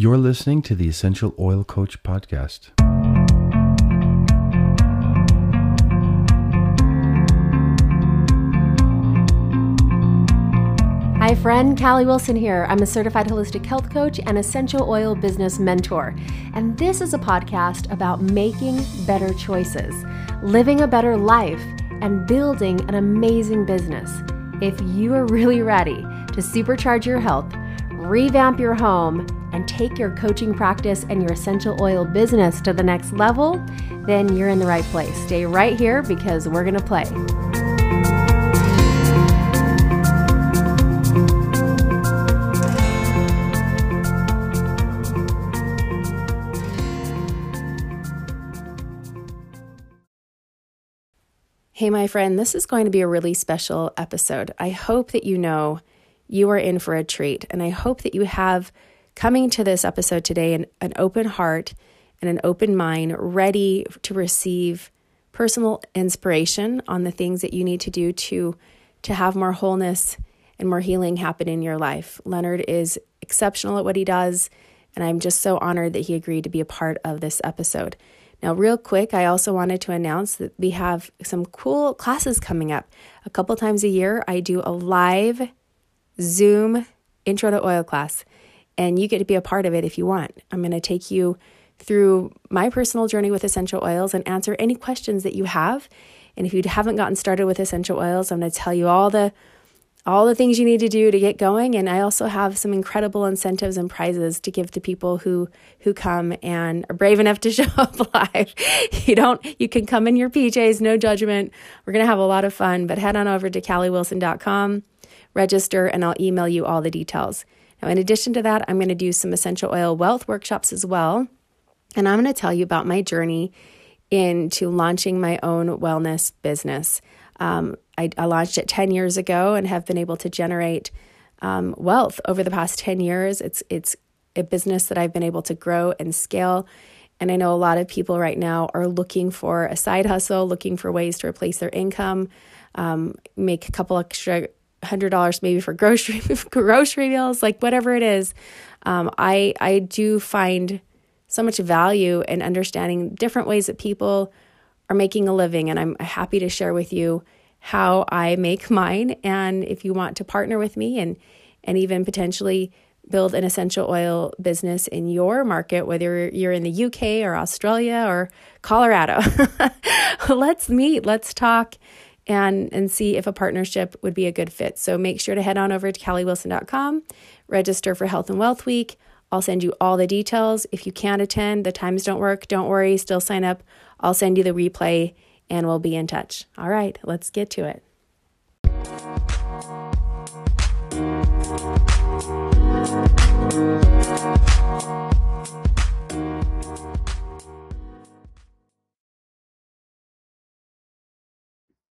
You're listening to the Essential Oil Coach podcast. Hi, friend. Callie Wilson here. I'm a certified holistic health coach and essential oil business mentor. And this is a podcast about making better choices, living a better life, and building an amazing business. If you are really ready to supercharge your health, revamp your home, and take your coaching practice and your essential oil business to the next level, then you're in the right place. Stay right here because we're going to play. Hey, my friend, this is going to be a really special episode. I hope that you know you are in for a treat, and I hope that you have coming to this episode today an, an open heart and an open mind, ready to receive personal inspiration on the things that you need to do to to have more wholeness and more healing happen in your life. Leonard is exceptional at what he does, and I'm just so honored that he agreed to be a part of this episode. Now, real quick, I also wanted to announce that we have some cool classes coming up. A couple times a year, I do a live Zoom intro to oil class, and you get to be a part of it if you want. I'm going to take you through my personal journey with essential oils and answer any questions that you have. And if you haven't gotten started with essential oils, I'm going to tell you all the all the things you need to do to get going and i also have some incredible incentives and prizes to give to people who who come and are brave enough to show up live you don't you can come in your pjs no judgment we're going to have a lot of fun but head on over to calliewilson.com register and i'll email you all the details now in addition to that i'm going to do some essential oil wealth workshops as well and i'm going to tell you about my journey into launching my own wellness business um, I, I, launched it 10 years ago and have been able to generate um, wealth over the past 10 years. It's, it's a business that I've been able to grow and scale. And I know a lot of people right now are looking for a side hustle, looking for ways to replace their income, um, make a couple extra hundred dollars maybe for grocery grocery bills, like whatever it is. Um, I I do find so much value in understanding different ways that people are making a living. And I'm happy to share with you how I make mine. And if you want to partner with me and, and even potentially build an essential oil business in your market, whether you're in the UK or Australia or Colorado, let's meet, let's talk. And, and see if a partnership would be a good fit. So make sure to head on over to calliewilson.com, register for Health and Wealth Week. I'll send you all the details. If you can't attend, the times don't work, don't worry, still sign up I'll send you the replay and we'll be in touch. All right, let's get to it.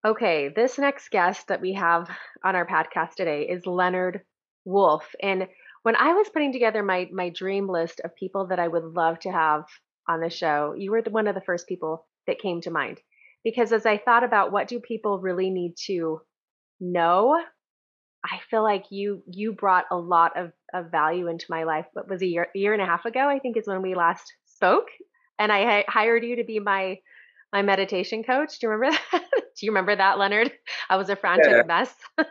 Okay, this next guest that we have on our podcast today is Leonard Wolf. And when I was putting together my my dream list of people that I would love to have on the show, you were one of the first people that came to mind. Because as I thought about what do people really need to know, I feel like you you brought a lot of, of value into my life. What was a year a year and a half ago, I think is when we last spoke, and I hired you to be my my meditation coach. Do you remember that? Do you remember that, Leonard? I was a frantic yeah. mess. I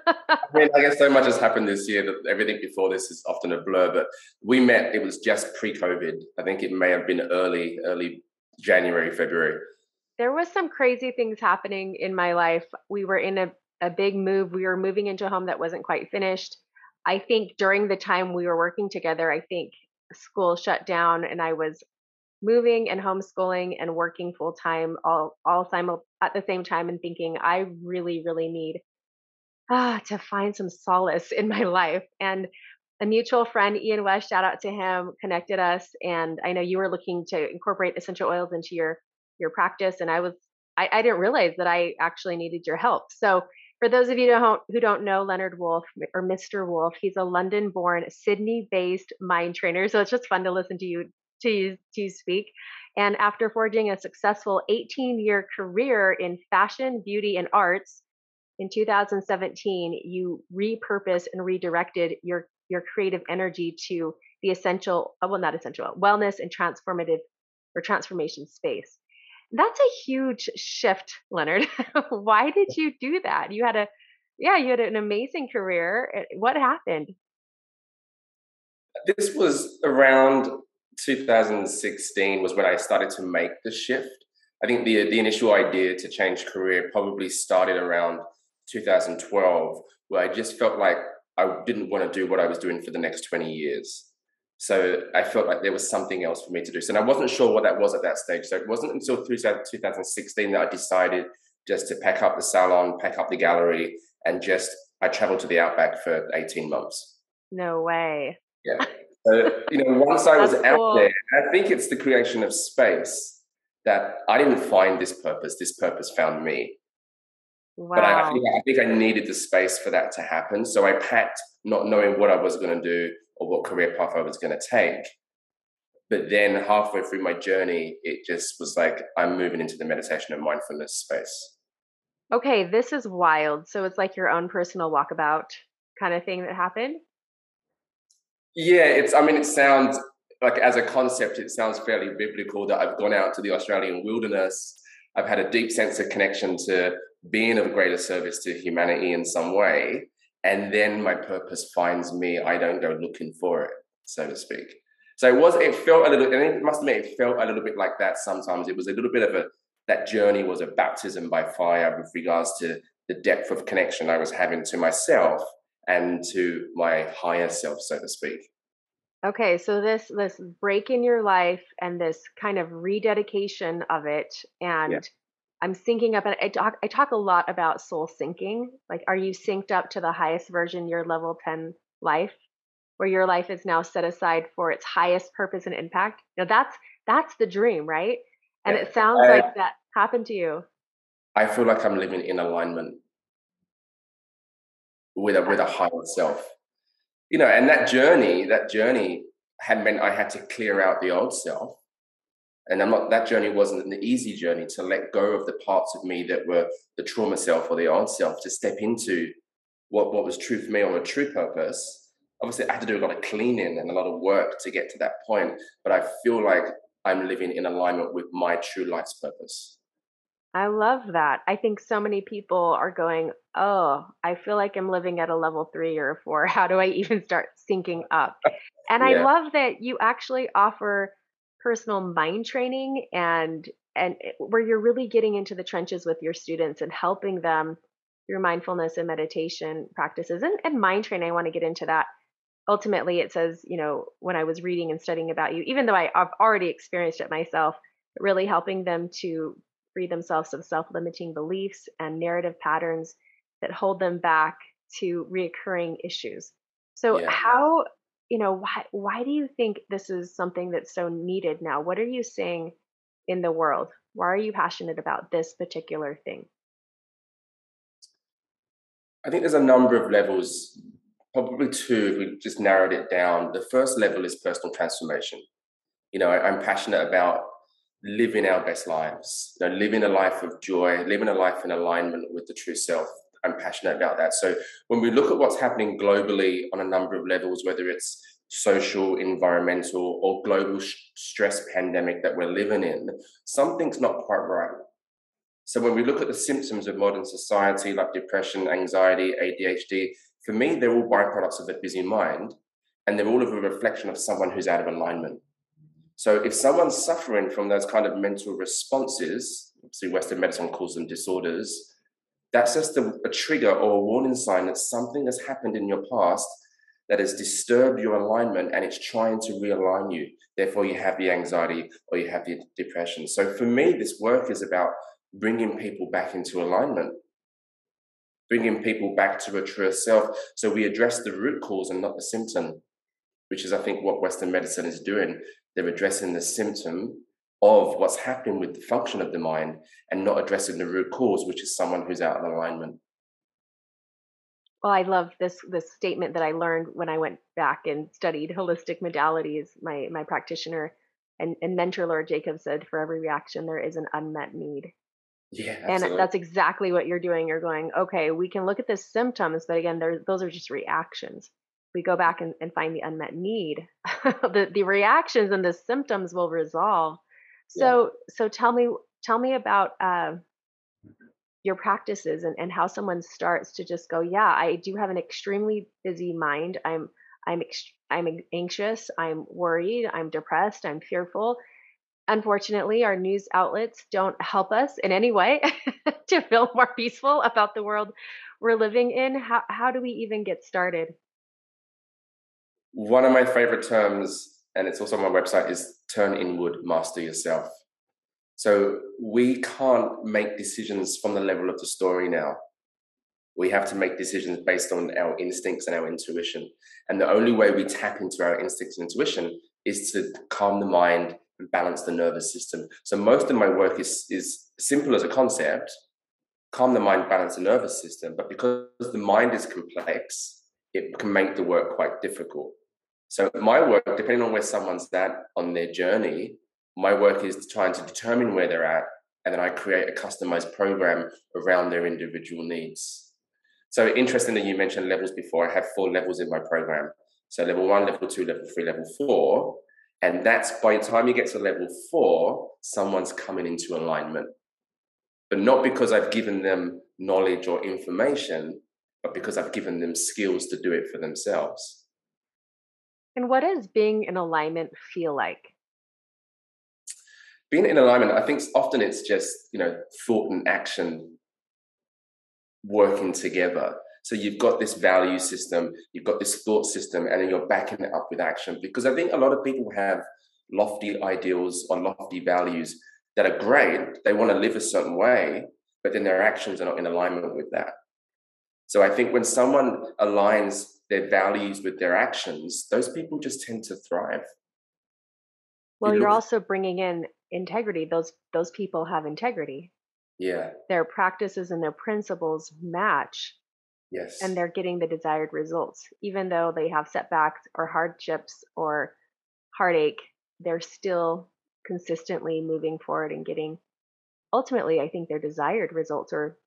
mean, I guess so much has happened this year that everything before this is often a blur. But we met, it was just pre COVID. I think it may have been early, early January, February. There was some crazy things happening in my life. We were in a, a big move. We were moving into a home that wasn't quite finished. I think during the time we were working together, I think school shut down and I was moving and homeschooling and working full time all all simul- at the same time and thinking I really really need ah to find some solace in my life and a mutual friend Ian West shout out to him connected us and I know you were looking to incorporate essential oils into your your practice and I was I, I didn't realize that I actually needed your help so for those of you who don't, who don't know Leonard Wolf or Mr. Wolf, he's a London born, Sydney based mind trainer. So it's just fun to listen to you to, to speak. And after forging a successful 18 year career in fashion, beauty, and arts, in 2017, you repurposed and redirected your, your creative energy to the essential, uh, well, not essential, wellness and transformative or transformation space. That's a huge shift, Leonard. Why did you do that? You had a, yeah, you had an amazing career. Eh, what happened? This was around 2016 was when I started to make the shift. I think the the initial idea to change career probably started around 2012, where I just felt like I didn't want to do what I was doing for the next 20 years. So I felt like there was something else for me to do. So I wasn't sure what that was at that stage. So it wasn't until 2016 that I decided just to pack up the salon, pack up the gallery, and just I traveled to the outback for 18 months. No way. Yeah. So, you know, once I was cool. out there, I think it's the creation of space that I didn't find this purpose. This purpose found me. Wow. But I, I, think, I think I needed the space for that to happen. So I packed not knowing what I was going to do or what career path I was going to take. But then halfway through my journey, it just was like I'm moving into the meditation and mindfulness space. Okay, this is wild. So it's like your own personal walkabout kind of thing that happened? Yeah, it's I mean it sounds like as a concept it sounds fairly biblical that I've gone out to the Australian wilderness. I've had a deep sense of connection to being of greater service to humanity in some way. And then my purpose finds me. I don't go looking for it so to speak. So it was it felt a little and it must admit it felt a little bit like that sometimes. It was a little bit of a that journey was a baptism by fire with regards to the depth of connection i was having to myself and to my higher self so to speak okay so this this break in your life and this kind of rededication of it and yeah I'm syncing up and I talk I talk a lot about soul syncing. Like are you synced up to the highest version your level 10 life where your life is now set aside for its highest purpose and impact? Now that's that's the dream, right? And yeah. it sounds I, like that happened to you. I feel like I'm living in alignment with a with a higher self. You know, and that journey, that journey had meant I had to clear out the old self and I'm not that journey wasn't an easy journey to let go of the parts of me that were the trauma self or the old self to step into what what was true for me or a true purpose. Obviously, I had to do a lot of cleaning and a lot of work to get to that point, but I feel like I'm living in alignment with my true life's purpose. I love that. I think so many people are going, Oh, I feel like I'm living at a level three or four. How do I even start syncing up? And yeah. I love that you actually offer personal mind training and and where you're really getting into the trenches with your students and helping them through mindfulness and meditation practices and, and mind training. I want to get into that. Ultimately, it says, you know, when I was reading and studying about you, even though I, I've already experienced it myself, really helping them to free themselves of self limiting beliefs and narrative patterns that hold them back to reoccurring issues. So, yeah. how you know why why do you think this is something that's so needed now? What are you seeing in the world? Why are you passionate about this particular thing? I think there's a number of levels. Probably two if we just narrowed it down. The first level is personal transformation. You know I, am passionate about living our best lives you know, living a life of joy living a life in alignment with the true self I'm passionate about that. So when we look at what's happening globally on a number of levels, whether it's social, environmental, or global sh- stress pandemic that we're living in, something's not quite right. So when we look at the symptoms of modern society, like depression, anxiety, ADHD, for me, they're all byproducts of a busy mind, and they're all of a reflection of someone who's out of alignment. So if someone's suffering from those kind of mental responses, obviously Western medicine calls them disorders, that's just a, a trigger or a warning sign that something has happened in your past that has disturbed your alignment and it's trying to realign you. Therefore, you have the anxiety or you have the depression. So, for me, this work is about bringing people back into alignment, bringing people back to a truer self. So, we address the root cause and not the symptom, which is, I think, what Western medicine is doing. They're addressing the symptom of what's happening with the function of the mind and not addressing the root cause, which is someone who's out of alignment. Well, I love this this statement that I learned when I went back and studied holistic modalities. My my practitioner and, and mentor Laura Jacobs said, for every reaction there is an unmet need. Yeah, absolutely. and that's exactly what you're doing. You're going, okay, we can look at the symptoms, but again, those are just reactions. We go back and, and find the unmet need, the, the reactions and the symptoms will resolve. So, yeah. so tell me, tell me about uh, your practices and, and how someone starts to just go, yeah, I do have an extremely busy mind. I'm, I'm, ex- I'm anxious. I'm worried. I'm depressed. I'm fearful. Unfortunately, our news outlets don't help us in any way to feel more peaceful about the world we're living in. How, how do we even get started? One of my favorite terms, and it's also on my website, is turn inward, master yourself. So we can't make decisions from the level of the story now. We have to make decisions based on our instincts and our intuition. And the only way we tap into our instincts and intuition is to calm the mind and balance the nervous system. So most of my work is, is simple as a concept, calm the mind, balance the nervous system. But because the mind is complex, it can make the work quite difficult. So my work, depending on where someone's at on their journey, my work is trying to determine where they're at, and then I create a customized program around their individual needs. So interesting that you mentioned levels before. I have four levels in my program. So level one, level two, level three, level four. And that's by the time you get to level four, someone's coming into alignment. But not because I've given them knowledge or information, but because I've given them skills to do it for themselves. And what does being in alignment feel like? Being in alignment, I think often it's just, you know, thought and action working together. So you've got this value system, you've got this thought system, and then you're backing it up with action. Because I think a lot of people have lofty ideals or lofty values that are great. They want to live a certain way, but then their actions are not in alignment with that. So I think when someone aligns their values with their actions, those people just tend to thrive. Well, you are also bringing in integrity. Those those people have integrity. Yeah. Their practices and their principles match. Yes. And they're getting the desired results. Even though they have setbacks or hardships or heartache, they're still consistently moving forward and getting ultimately I think their desired results or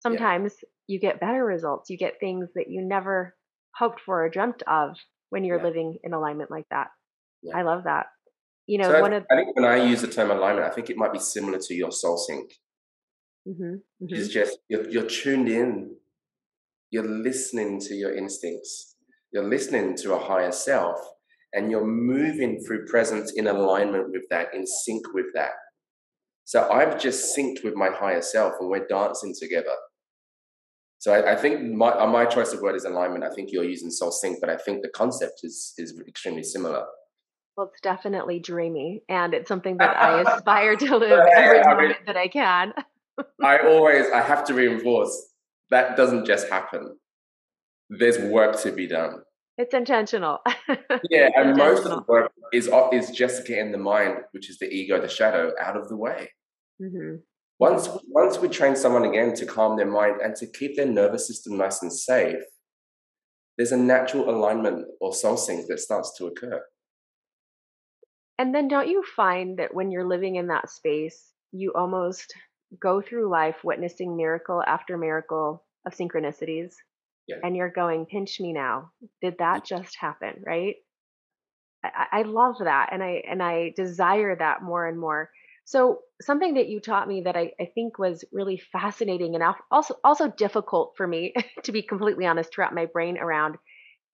sometimes yeah. you get better results. You get things that you never hoped for or dreamt of when you're yeah. living in alignment like that. Yeah. I love that. You know, so one of the I think when I use the term alignment, I think it might be similar to your soul sync. Mm-hmm. Mm-hmm. It's just you're, you're tuned in, you're listening to your instincts, you're listening to a higher self, and you're moving through presence in alignment with that, in sync with that. So I've just synced with my higher self, and we're dancing together. So I, I, think my uh, my choice of word is alignment. I think you're using soul sync, but I think the concept is is extremely similar. Well, it's definitely dreamy, and it's something that I aspire to live every I moment mean, that I can. I always I have to reinforce that doesn't just happen. There's work to be done. It's intentional. yeah, and intentional. most of the work is is just getting the mind, which is the ego, the shadow, out of the way. Mm-hmm. Once, once we train someone again to calm their mind and to keep their nervous system nice and safe, there's a natural alignment or soul sync that starts to occur. And then don't you find that when you're living in that space, you almost go through life witnessing miracle after miracle of synchronicities? Yeah. And you're going, pinch me now. Did that just happen? Right? I, I love that. And I and I desire that more and more. So something that you taught me that I, I think was really fascinating and also also difficult for me to be completely honest to wrap my brain around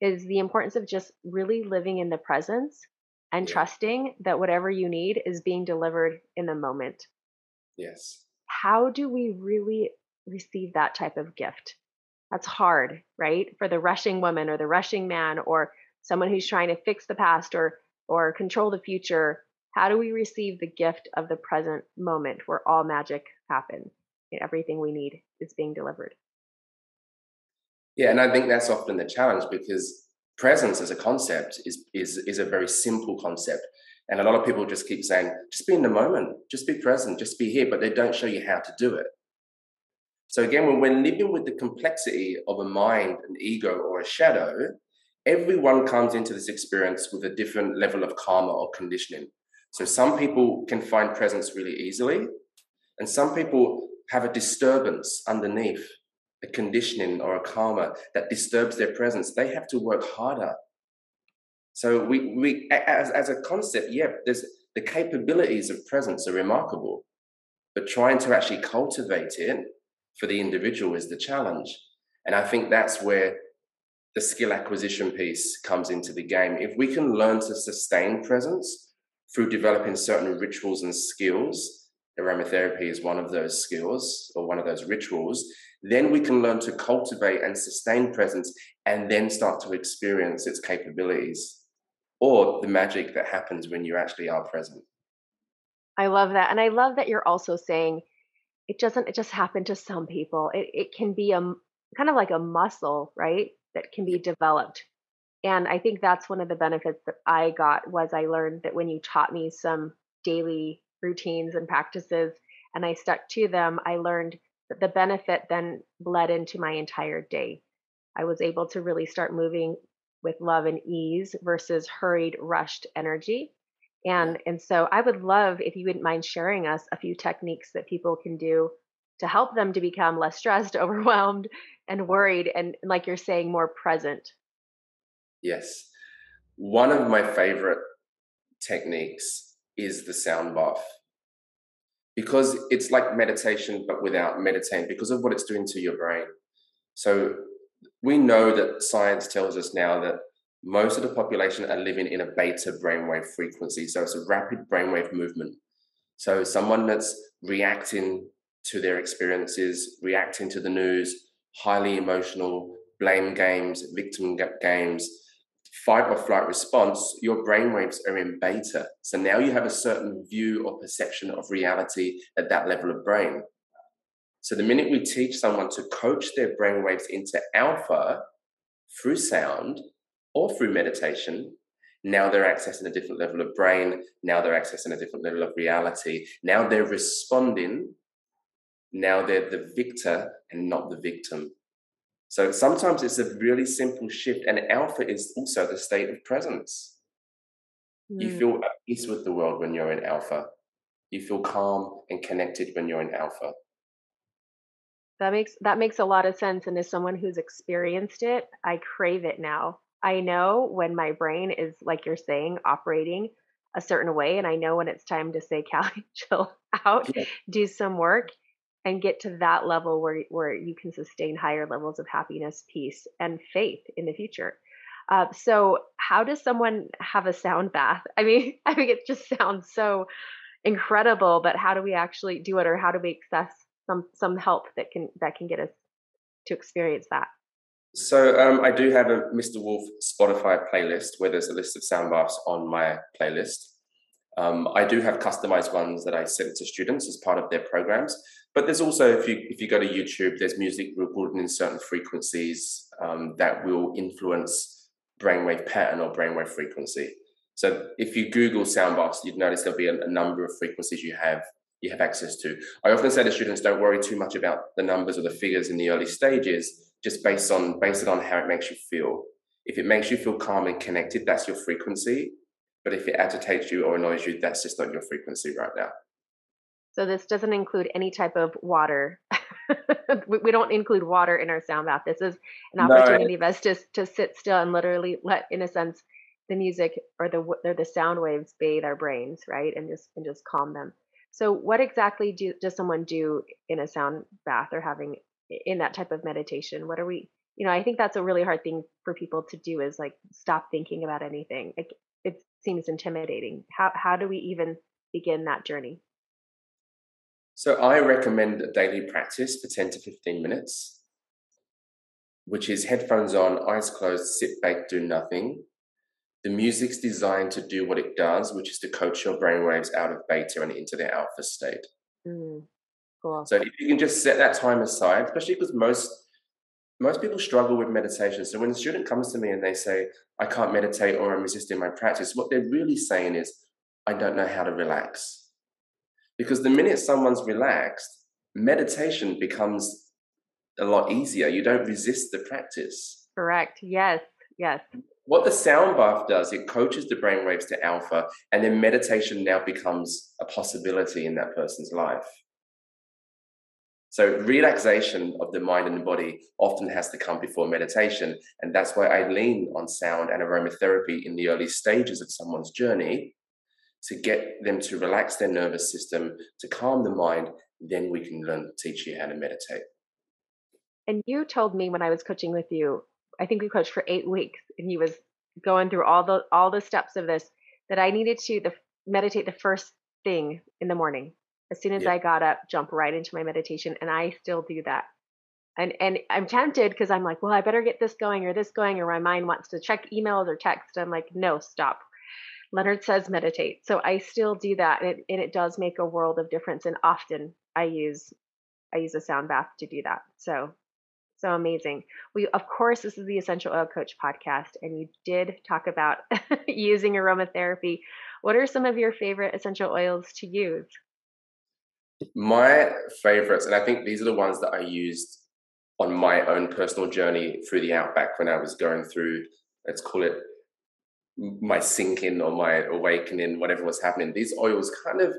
is the importance of just really living in the presence and yeah. trusting that whatever you need is being delivered in the moment. Yes. How do we really receive that type of gift? That's hard, right? For the rushing woman or the rushing man or someone who's trying to fix the past or or control the future how do we receive the gift of the present moment where all magic happens and everything we need is being delivered? Yeah, and I think that's often the challenge because presence as a concept is is is a very simple concept. And a lot of people just keep saying, just be in the moment, just be present, just be here, but they don't show you how to do it. So again, when we're living with the complexity of a mind, an ego, or a shadow, everyone comes into this experience with a different level of karma or conditioning. So some people can find presence really easily, and some people have a disturbance underneath a conditioning or a karma that disturbs their presence, they have to work harder. So we, we as, as a concept, yeah, there's the capabilities of presence are remarkable, but trying to actually cultivate it for the individual is the challenge. And I think that's where the skill acquisition piece comes into the game. If we can learn to sustain presence through developing certain rituals and skills, aromatherapy is one of those skills or one of those rituals, then we can learn to cultivate and sustain presence and then start to experience its capabilities or the magic that happens when you actually are present. I love that. And I love that you're also saying it doesn't it just happen to some people. It it can be a kind of like a muscle, right? That can be developed. And I think that's one of the benefits that I got was I learned that when you taught me some daily routines and practices and I stuck to them, I learned that the benefit then bled into my entire day. I was able to really start moving with love and ease versus hurried, rushed energy. And and so I would love if you wouldn't mind sharing us a few techniques that people can do to help them to become less stressed, overwhelmed, and worried and like you're saying more present. Yes. One of my favorite techniques is the sound bath. Because it's like meditation but without meditating because of what it's doing to your brain. So we know that science tells us now that most of the population are living in a beta brainwave frequency. So it's a rapid brainwave movement. So someone that's reacting to their experiences, reacting to the news, highly emotional, blame games, victim games, fight or flight response, your brainwaves are in beta. So now you have a certain view or perception of reality at that level of brain. So the minute we teach someone to coach their brainwaves into alpha through sound or through meditation, now they're accessing a different level of brain. Now they're accessing a different level of reality. Now they're responding. Now they're the victor and not the victim. So sometimes it's a really simple shift, and alpha is also the state of presence. Mm. You hmm. feel at peace with the world when you're in alpha. You feel calm and connected when you're in alpha. That makes that makes a lot of sense. And as someone who's experienced it, I crave it now. I know when my brain is like you're saying operating a certain way, and I know when it's time to say, "Callie, chill out, yeah. do some work," and get to that level where where you can sustain higher levels of happiness, peace, and faith in the future. Uh, so, how does someone have a sound bath? I mean, I think it just sounds so incredible, but how do we actually do it, or how do we access some some help that can that can get us to experience that? So um, I do have a Mr. Wolf Spotify playlist where there's a list of sound baths on my playlist. Um, I do have customized ones that I send to students as part of their programs. But there's also, if you if you go to YouTube, there's music recorded in certain frequencies um, that will influence brainwave pattern or brainwave frequency. So if you Google sound baths, you'd notice there'll be a, a number of frequencies you have you have access to. I often say to students, don't worry too much about the numbers or the figures in the early stages, just based on base it on how it makes you feel. If it makes you feel calm and connected, that's your frequency. But if it agitates you or annoys you, that's just not your frequency right now. So this doesn't include any type of water. we, don't include water in our sound bath. This is an opportunity no. for us to, to sit still and literally let, in a sense, the music or the or the sound waves bathe our brains, right, and just and just calm them. So, what exactly do, does someone do in a sound bath or having in that type of meditation? What are we? You know, I think that's a really hard thing for people to do is like stop thinking about anything. It, it seems intimidating. How how do we even begin that journey? So, I recommend a daily practice for ten to fifteen minutes, which is headphones on, eyes closed, sit back, do nothing, the music's designed to do what it does, which is to coach your brainwaves out of beta and into their alpha state. Mm, cool. So if you can just set that time aside, especially because most most people struggle with meditation. So when a student comes to me and they say, I can't meditate or I'm resisting my practice, what they're really saying is, I don't know how to relax. Because the minute someone's relaxed, meditation becomes a lot easier. You don't resist the practice. Correct. Yes. Yes what the sound bath does, it coaches the brain waves to alpha, and then meditation now becomes a possibility in that person's life. So relaxation of the mind and the body often has to come before meditation. And that's why I lean on sound and aromatherapy in the early stages of someone's journey to get them to relax their nervous system, to calm the mind. Then we can learn, teach you how to meditate. And you told me when I was coaching with you, I think we coached for eight weeks, and he was going through all the all the steps of this that I needed to the, meditate the first thing in the morning. As soon as yeah. I got up, jump right into my meditation, and I still do that. And and I'm tempted because I'm like, well, I better get this going or this going, or my mind wants to check emails or text. I'm like, no, stop. Leonard says meditate, so I still do that, and it and it does make a world of difference. And often I use I use a sound bath to do that. So so amazing. We, of course, this is the Essential Oil Coach podcast, and you did talk about using aromatherapy. What are some of your favorite essential oils to use? My favorites, and I think these are the ones that I used on my own personal journey through the outback when I was going through, let's call it my sinking or my awakening, whatever was happening. These oils kind of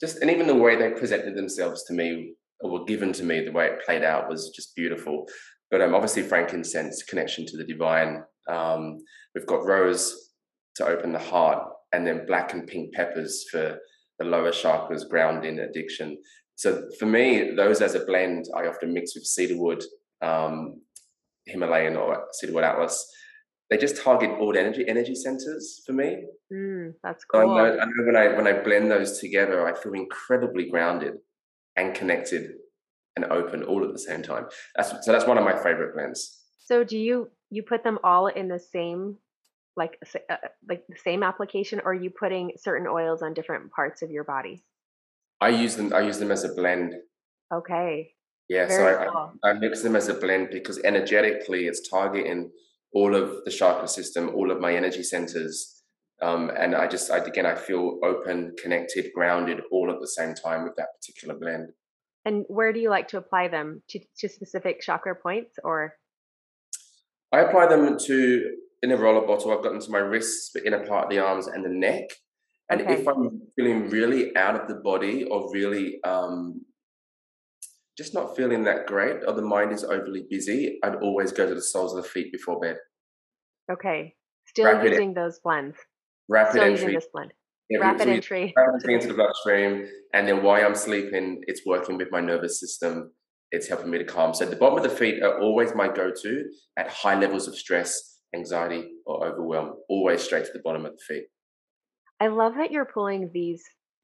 just, and even the way they presented themselves to me or were given to me, the way it played out was just beautiful. But um, obviously, frankincense, connection to the divine. Um, we've got rose to open the heart, and then black and pink peppers for the lower chakras, grounding, addiction. So for me, those as a blend, I often mix with cedarwood, um, Himalayan or cedarwood atlas. They just target all energy energy centers for me. Mm, that's cool. So I know, I know when I when I blend those together, I feel incredibly grounded and connected and open all at the same time. That's so that's one of my favorite blends. So do you you put them all in the same like uh, like the same application or are you putting certain oils on different parts of your body? I use them I use them as a blend. Okay. Yeah, Very so cool. I, I mix them as a blend because energetically it's targeting all of the chakra system, all of my energy centers. Um, and I just, I, again, I feel open, connected, grounded all at the same time with that particular blend. And where do you like to apply them to, to specific chakra points or? I apply them to in a roller bottle. I've got them to my wrists, the inner part of the arms and the neck. And okay. if I'm feeling really out of the body or really um, just not feeling that great or the mind is overly busy, I'd always go to the soles of the feet before bed. Okay. Still Rapid using those blends. Rapid Still entry. Using this blend. Yeah, rapid entry. Rapid entry into the bloodstream. And then while I'm sleeping, it's working with my nervous system. It's helping me to calm. So the bottom of the feet are always my go-to at high levels of stress, anxiety, or overwhelm. Always straight to the bottom of the feet. I love that you're pulling these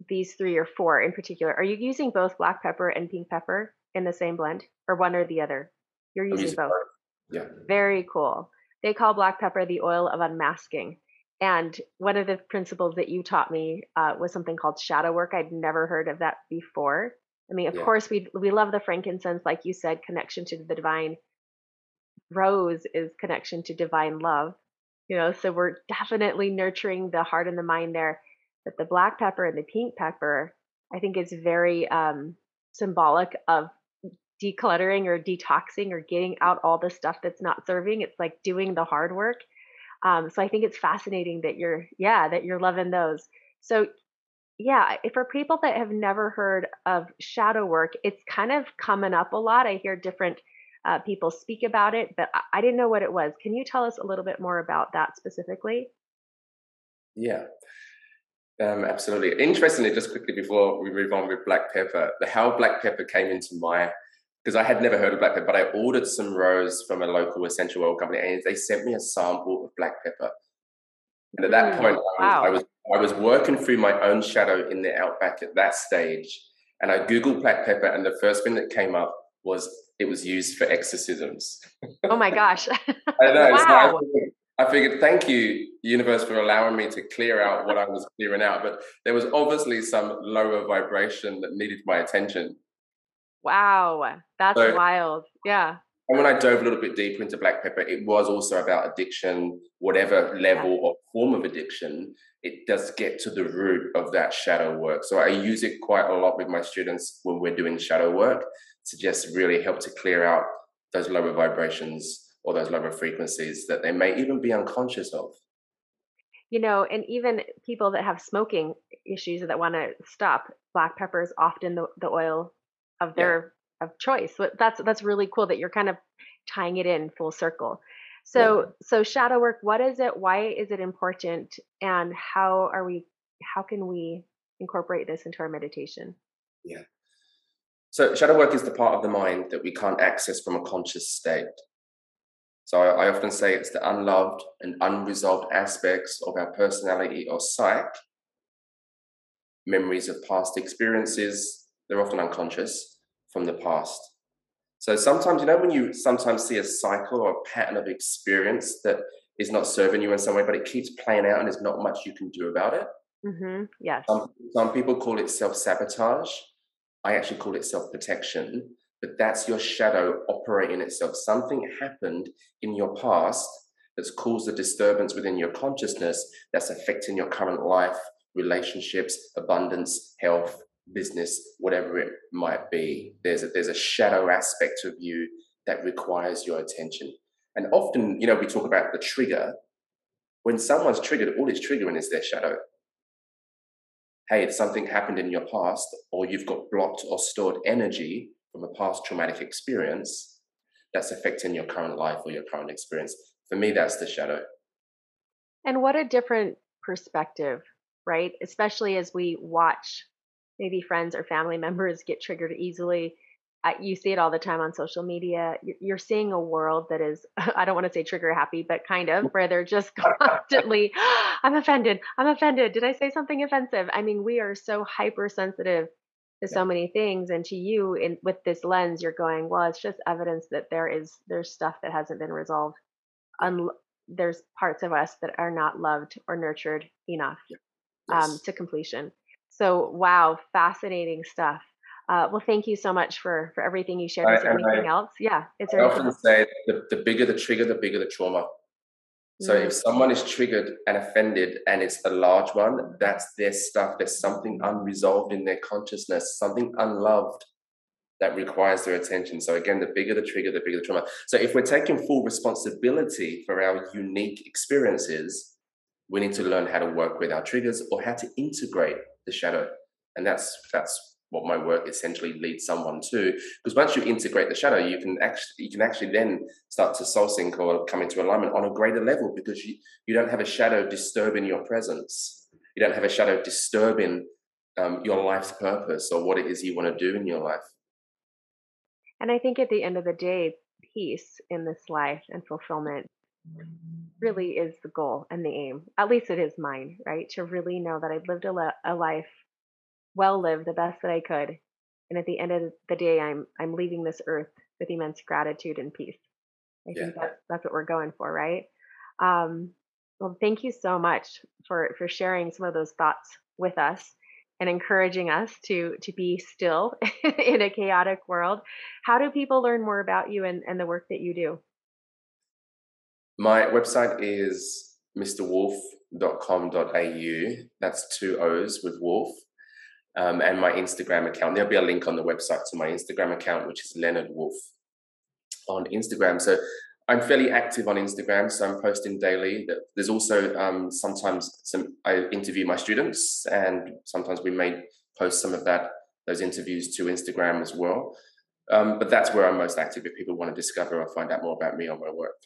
these three or four in particular. Are you using both black pepper and pink pepper in the same blend, or one or the other? You're using, using both. both. Yeah. Very cool. They call black pepper the oil of unmasking. And one of the principles that you taught me uh, was something called shadow work. I'd never heard of that before. I mean, of yeah. course, we we love the frankincense, like you said, connection to the divine. Rose is connection to divine love, you know. So we're definitely nurturing the heart and the mind there. But the black pepper and the pink pepper, I think, is very um, symbolic of decluttering or detoxing or getting out all the stuff that's not serving. It's like doing the hard work um, so I think it's fascinating that you're, yeah, that you're loving those. So yeah, for people that have never heard of shadow work, it's kind of coming up a lot. I hear different uh, people speak about it, but I, didn't know what it was. Can you tell us a little bit more about that specifically? Yeah, um, absolutely. Interestingly, just quickly before we move on with black pepper, the how black pepper came into my because I had never heard of black pepper, but I ordered some rose from a local essential oil company, and they sent me a sample of black pepper. And at that mm, point, wow. I, was, I was working through my own shadow in the outback at that stage, and I googled black pepper, and the first thing that came up was it was used for exorcisms. Oh my gosh! I know. wow. So I, I figured, thank you, universe, for allowing me to clear out what I was clearing out. But there was obviously some lower vibration that needed my attention. Wow, that's so, wild. Yeah. And when I dove a little bit deeper into black pepper, it was also about addiction, whatever level yeah. or form of addiction. It does get to the root of that shadow work. So I use it quite a lot with my students when we're doing shadow work to just really help to clear out those lower vibrations or those lower frequencies that they may even be unconscious of. You know, and even people that have smoking issues that want to stop, black pepper is often the, the oil of their of choice. That's that's really cool that you're kind of tying it in full circle. So yeah. so shadow work, what is it? Why is it important? And how are we how can we incorporate this into our meditation? Yeah. So shadow work is the part of the mind that we can't access from a conscious state. So I, I often say it's the unloved and unresolved aspects of our personality or psyche, memories of past experiences, they're often unconscious from the past. So sometimes, you know, when you sometimes see a cycle or a pattern of experience that is not serving you in some way, but it keeps playing out and there's not much you can do about it. Mm-hmm. Yes. Some, some people call it self sabotage. I actually call it self protection, but that's your shadow operating itself. Something happened in your past that's caused a disturbance within your consciousness that's affecting your current life, relationships, abundance, health, business, whatever it might be. There's a, there's a shadow aspect of you that requires your attention. And often, you know, we talk about the trigger. When someone's triggered, all it's triggering is their shadow. Hey, it's something happened in your past, or you've got blocked or stored energy from a past traumatic experience that's affecting your current life or your current experience. For me, that's the shadow. And what a different perspective, right? Especially as we watch maybe friends or family members get triggered easily. you see it all the time on social media. You're seeing a world that is, I don't want to say trigger happy, but kind of, where they're just constantly, I'm offended. I'm offended. Did I say something offensive? I mean, we are so hypersensitive to so many things. And to you, in with this lens, you're going, well, it's just evidence that there is there's stuff that hasn't been resolved. Un- there's parts of us that are not loved or nurtured enough um, yes. um, to completion. So, wow, fascinating stuff. Uh, well, thank you so much for for everything you shared. Is there anything I, else? Yeah, it's. I often else? say the, the bigger the trigger, the bigger the trauma. So mm if someone is triggered and offended and it's a large one, that's their stuff. There's something unresolved in their consciousness, something unloved that requires their attention. So again, the bigger the trigger, the bigger the trauma. So if we're taking full responsibility for our unique experiences, we need to learn how to work with our triggers or how to integrate the shadow. And that's that's what my work essentially leads someone to. Because once you integrate the shadow, you can actually you can actually then start to soul sync or come into alignment on a greater level because you, you don't have a shadow disturbing your presence. You don't have a shadow disturbing um, your life's purpose or what it is you want to do in your life. And I think at the end of the day, peace in this life and fulfillment really is the goal and the aim. At least it is mine, right? To really know that I've lived a, le- a life well lived, the best that I could, and at the end of the day, I'm I'm leaving this earth with immense gratitude and peace. I yeah. think that's that's what we're going for, right? Um, well, thank you so much for for sharing some of those thoughts with us and encouraging us to to be still in a chaotic world. How do people learn more about you and, and the work that you do? My website is mrwolf.com.au. That's two O's with Wolf. Um, and my Instagram account. There'll be a link on the website to my Instagram account, which is Leonard Wolf on Instagram. So I'm fairly active on Instagram, so I'm posting daily. There's also um, sometimes some I interview my students, and sometimes we may post some of that those interviews to Instagram as well. Um, but that's where I'm most active if people want to discover or find out more about me or my work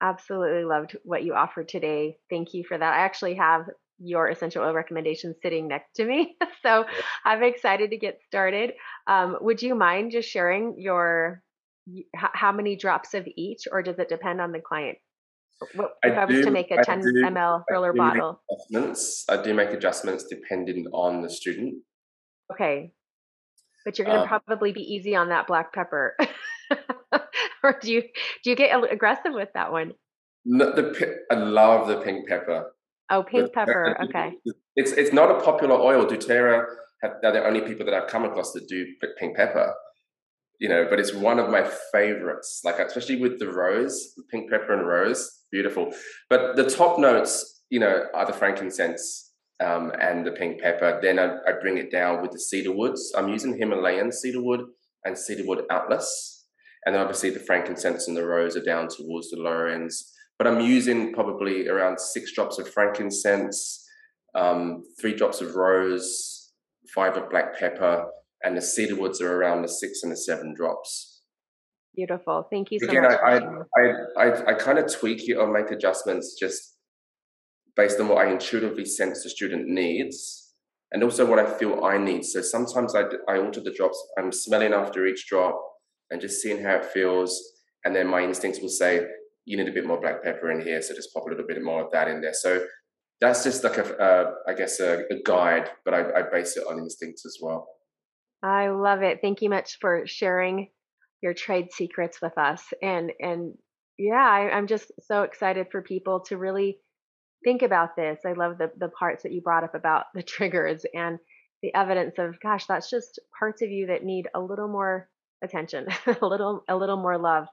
absolutely loved what you offered today. Thank you for that. I actually have your essential oil recommendations sitting next to me. so I'm excited to get started. Um, would you mind just sharing your how many drops of each, or does it depend on the client? What, if I, I was do, to make a 10 do, ml filler bottle, adjustments. I do make adjustments depending on the student. Okay, but you're going to um, probably be easy on that black pepper. or do you do you get aggressive with that one? No, the I love the pink pepper. Oh, pink pepper. Okay. It's it's not a popular oil. doTERRA have, they're the only people that I've come across that do pink pepper. You know, but it's one of my favorites. Like especially with the rose, pink pepper and rose, beautiful. But the top notes, you know, are the frankincense um, and the pink pepper. Then I, I bring it down with the cedar woods. I'm using Himalayan cedar wood and cedar wood atlas and then obviously the frankincense and the rose are down towards the lower ends. But I'm using probably around six drops of frankincense, um, three drops of rose, five of black pepper, and the cedar woods are around the six and the seven drops. Beautiful. Thank you so Again, much. I, I, I, I, I kind of tweak it or make adjustments just based on what I intuitively sense the student needs and also what I feel I need. So sometimes I, I alter the drops. I'm smelling after each drop and just seeing how it feels. And then my instincts will say, you need a bit more black pepper in here. So just pop a little bit more of that in there. So that's just like a, uh, I guess, a, a guide, but I, I base it on instincts as well. I love it. Thank you much for sharing your trade secrets with us. And and yeah, I, I'm just so excited for people to really think about this. I love the the parts that you brought up about the triggers and the evidence of gosh, that's just parts of you that need a little more attention, a little a little more love.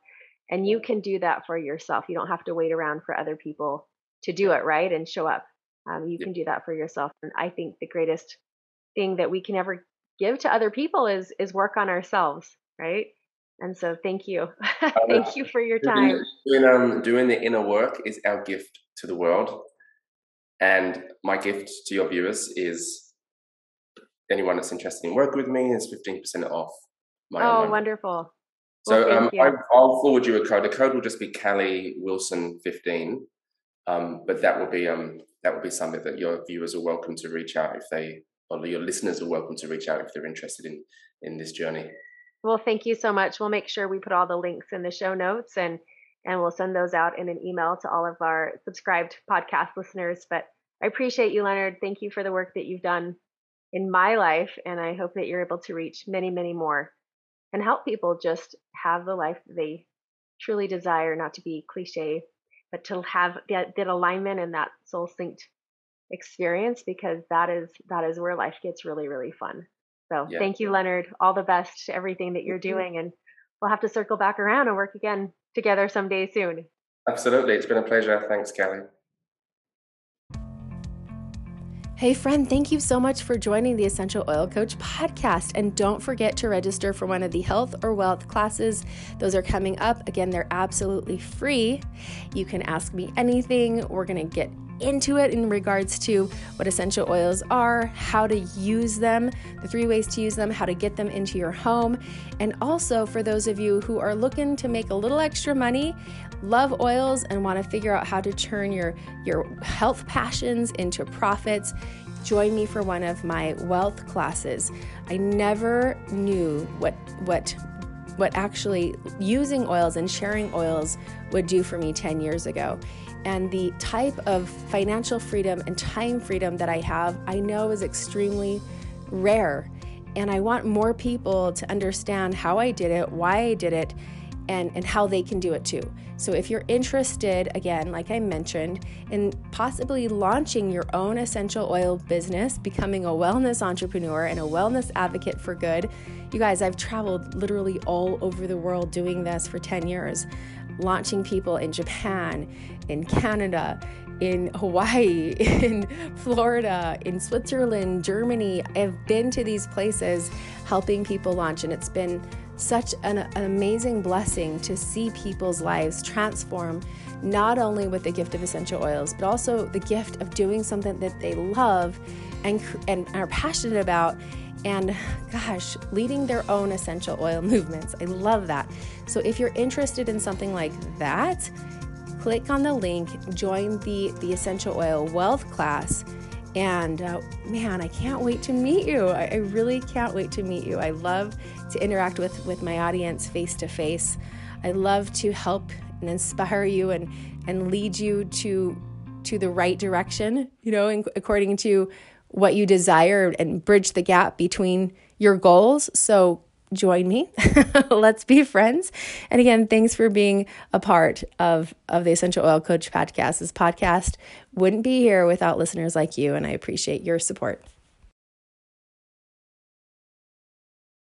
And you can do that for yourself. You don't have to wait around for other people to do it, right? And show up. Um, you can do that for yourself. And I think the greatest thing that we can ever give to other people is is work on ourselves, right? And so thank you. thank you for your time. Doing, um, doing the inner work is our gift to the world. And my gift to your viewers is anyone that's interested in working with me is 15% off my Oh, wonderful. So well, um, I, will forward you a code. The code will just be Callie Wilson 15. Um, but that will be um, that will be something that your viewers are welcome to reach out if they or your listeners are welcome to reach out if they're interested in in this journey. Well, thank you so much. We'll make sure we put all the links in the show notes and and we'll send those out in an email to all of our subscribed podcast listeners. But I appreciate you, Leonard. Thank you for the work that you've done in my life, and I hope that you're able to reach many, many more and help people just have the life they truly desire, not to be cliche, but to have that, that alignment and that soul synced experience because that is that is where life gets really really fun. So yeah. thank you leonard. All the best to everything that you're doing and we'll have to circle back around and work again together someday soon. Absolutely. It's been a pleasure. Thanks kelly Hey, friend, thank you so much for joining the Essential Oil Coach podcast. And don't forget to register for one of the health or wealth classes. Those are coming up. Again, they're absolutely free. You can ask me anything. We're going to get into it in regards to what essential oils are, how to use them, the three ways to use them, how to get them into your home, and also for those of you who are looking to make a little extra money, love oils and want to figure out how to turn your your health passions into profits, join me for one of my wealth classes. I never knew what what what actually using oils and sharing oils would do for me 10 years ago. And the type of financial freedom and time freedom that I have, I know is extremely rare. And I want more people to understand how I did it, why I did it, and, and how they can do it too. So, if you're interested, again, like I mentioned, in possibly launching your own essential oil business, becoming a wellness entrepreneur and a wellness advocate for good, you guys, I've traveled literally all over the world doing this for 10 years launching people in Japan, in Canada, in Hawaii, in Florida, in Switzerland, Germany. I've been to these places helping people launch, and it's been such an, an, amazing blessing to see people's lives transform, not only with the gift of essential oils, but also the gift of doing something that they love and, and are passionate about and gosh, leading their own essential oil movements. I love that. So if you're interested in something like that, click on the link, join the the essential oil wealth class. And uh, man, I can't wait to meet you. I, I really can't wait to meet you. I love to interact with with my audience face to face. I love to help and inspire you and and lead you to to the right direction, you know, in, according to what you desire and bridge the gap between your goals. So join me. Let's be friends. And again, thanks for being a part of, of the Essential Oil Coach podcast. This podcast wouldn't be here without listeners like you, and I appreciate your support.